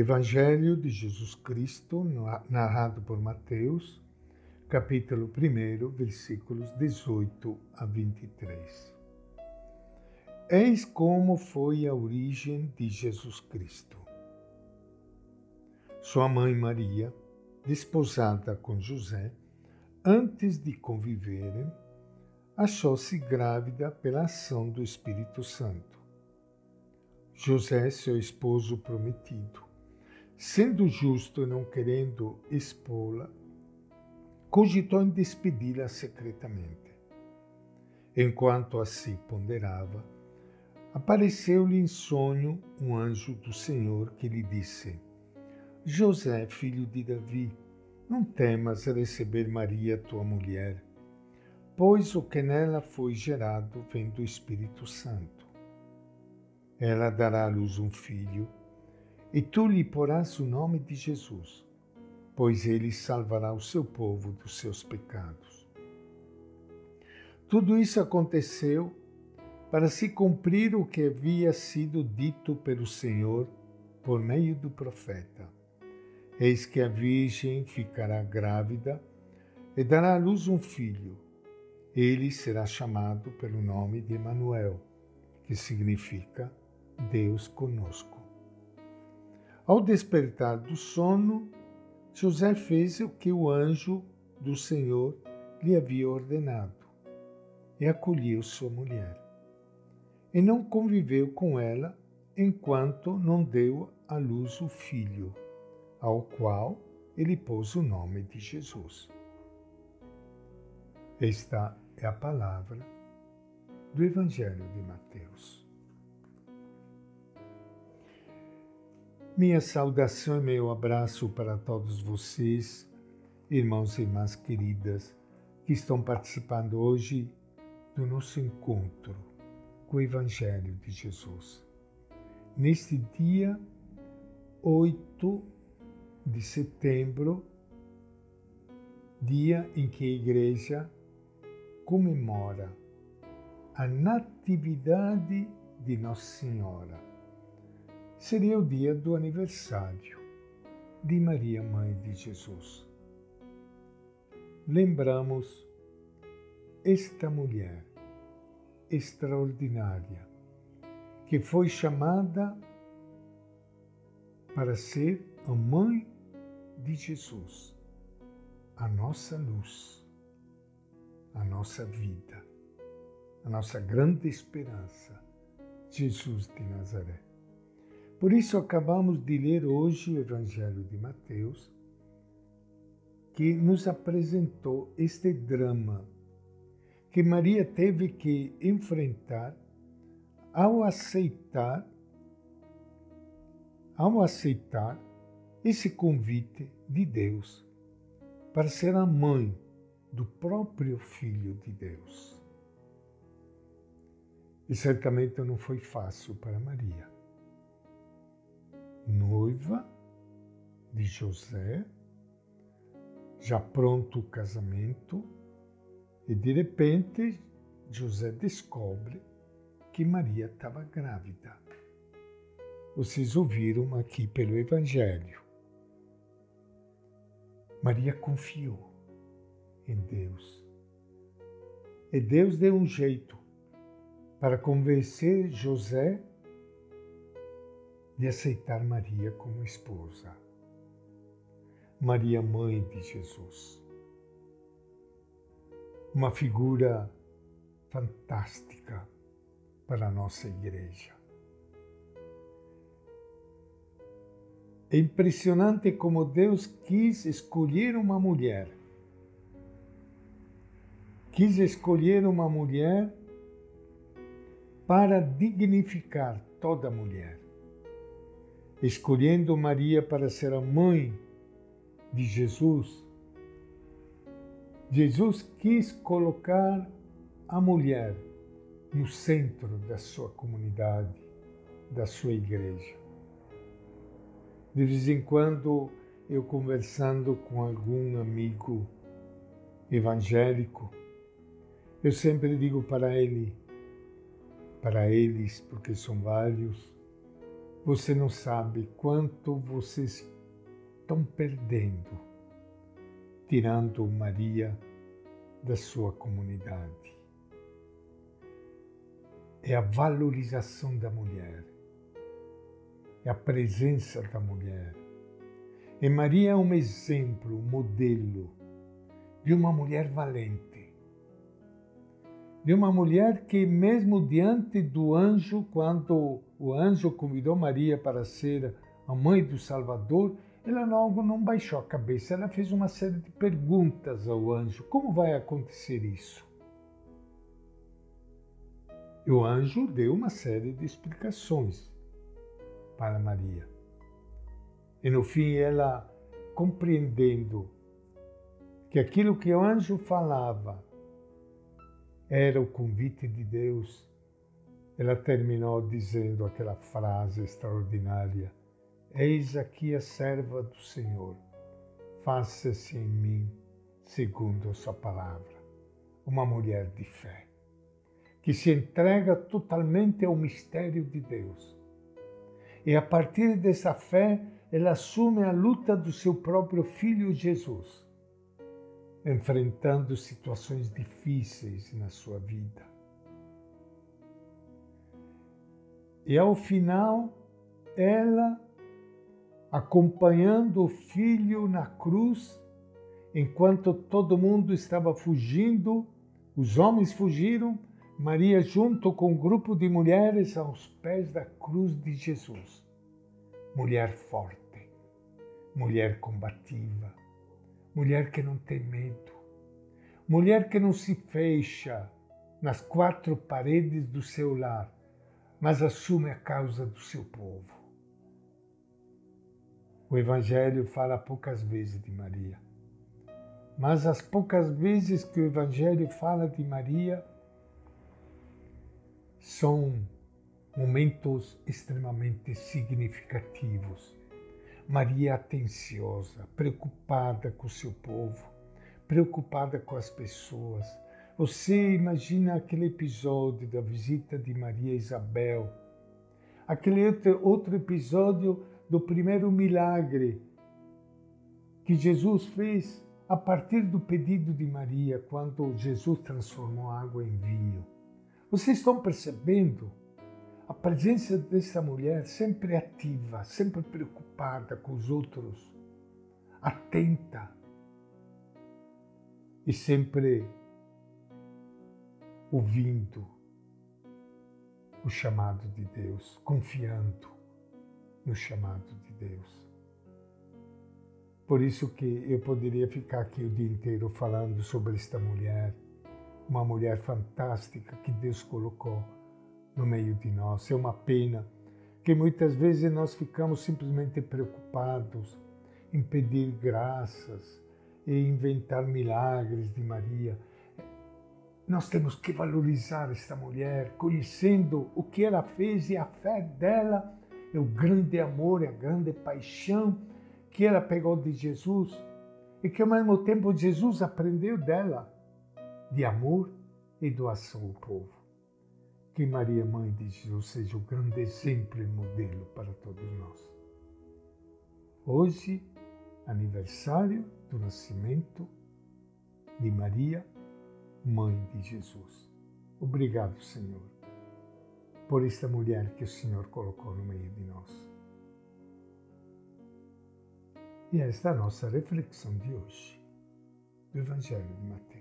Evangelho de Jesus Cristo, narrado por Mateus, capítulo 1, versículos 18 a 23. Eis como foi a origem de Jesus Cristo. Sua mãe Maria, desposada com José, antes de conviverem, achou-se grávida pela ação do Espírito Santo. José, seu esposo prometido, Sendo justo e não querendo expô-la, cogitou em despedi-la secretamente. Enquanto assim ponderava, apareceu-lhe em sonho um anjo do Senhor que lhe disse: José, filho de Davi, não temas receber Maria, tua mulher, pois o que nela foi gerado vem do Espírito Santo. Ela dará à luz um filho e tu lhe porás o nome de Jesus, pois ele salvará o seu povo dos seus pecados. Tudo isso aconteceu para se cumprir o que havia sido dito pelo Senhor por meio do profeta. Eis que a Virgem ficará grávida e dará à luz um filho. Ele será chamado pelo nome de Emanuel, que significa Deus conosco. Ao despertar do sono, José fez o que o anjo do Senhor lhe havia ordenado e acolheu sua mulher. E não conviveu com ela enquanto não deu à luz o filho, ao qual ele pôs o nome de Jesus. Esta é a palavra do Evangelho de Mateus. Minha saudação e meu abraço para todos vocês, irmãos e irmãs queridas, que estão participando hoje do nosso encontro com o Evangelho de Jesus. Neste dia 8 de setembro, dia em que a Igreja comemora a Natividade de Nossa Senhora seria o dia do aniversário de Maria, Mãe de Jesus. Lembramos esta mulher extraordinária que foi chamada para ser a mãe de Jesus, a nossa luz, a nossa vida, a nossa grande esperança, Jesus de Nazaré. Por isso, acabamos de ler hoje o Evangelho de Mateus, que nos apresentou este drama que Maria teve que enfrentar ao aceitar ao aceitar esse convite de Deus para ser a mãe do próprio Filho de Deus. E certamente não foi fácil para Maria noiva de José, já pronto o casamento, e de repente José descobre que Maria estava grávida. Vocês ouviram aqui pelo Evangelho. Maria confiou em Deus. E Deus deu um jeito para convencer José de aceitar Maria como esposa. Maria, mãe de Jesus. Uma figura fantástica para a nossa igreja. É impressionante como Deus quis escolher uma mulher. Quis escolher uma mulher para dignificar toda mulher escolhendo Maria para ser a mãe de Jesus, Jesus quis colocar a mulher no centro da sua comunidade, da sua igreja. De vez em quando, eu conversando com algum amigo evangélico, eu sempre digo para ele, para eles, porque são vários, Você não sabe quanto vocês estão perdendo, tirando Maria da sua comunidade. É a valorização da mulher, é a presença da mulher. E Maria é um exemplo, um modelo de uma mulher valente, de uma mulher que, mesmo diante do anjo, quando o anjo convidou Maria para ser a mãe do Salvador, ela logo não baixou a cabeça, ela fez uma série de perguntas ao anjo: como vai acontecer isso? E o anjo deu uma série de explicações para Maria. E no fim, ela, compreendendo que aquilo que o anjo falava era o convite de Deus, ela terminou dizendo aquela frase extraordinária: Eis aqui a serva do Senhor, faça-se em mim segundo a sua palavra. Uma mulher de fé, que se entrega totalmente ao mistério de Deus. E a partir dessa fé, ela assume a luta do seu próprio filho Jesus enfrentando situações difíceis na sua vida. E ao final, ela, acompanhando o filho na cruz, enquanto todo mundo estava fugindo, os homens fugiram, Maria, junto com um grupo de mulheres, aos pés da cruz de Jesus. Mulher forte, mulher combativa, mulher que não tem medo, mulher que não se fecha nas quatro paredes do seu lar, mas assume a causa do seu povo. O Evangelho fala poucas vezes de Maria, mas as poucas vezes que o Evangelho fala de Maria são momentos extremamente significativos Maria atenciosa, preocupada com o seu povo, preocupada com as pessoas. Você imagina aquele episódio da visita de Maria Isabel, aquele outro episódio do primeiro milagre que Jesus fez a partir do pedido de Maria, quando Jesus transformou água em vinho. Vocês estão percebendo a presença dessa mulher sempre ativa, sempre preocupada com os outros, atenta e sempre ouvindo o chamado de Deus, confiando no chamado de Deus. Por isso que eu poderia ficar aqui o dia inteiro falando sobre esta mulher, uma mulher fantástica que Deus colocou no meio de nós. É uma pena que muitas vezes nós ficamos simplesmente preocupados em pedir graças e inventar milagres de Maria. Nós temos que valorizar esta mulher, conhecendo o que ela fez e a fé dela, é o grande amor, a grande paixão que ela pegou de Jesus e que ao mesmo tempo Jesus aprendeu dela, de amor e doação ao povo. Que Maria, Mãe de Jesus, seja o grande exemplo e modelo para todos nós. Hoje, aniversário do nascimento de Maria, Mãe de Jesus. Obrigado, Senhor, por esta mulher que o Senhor colocou no meio de nós. E esta é a nossa reflexão de hoje, do Evangelho de Mateus.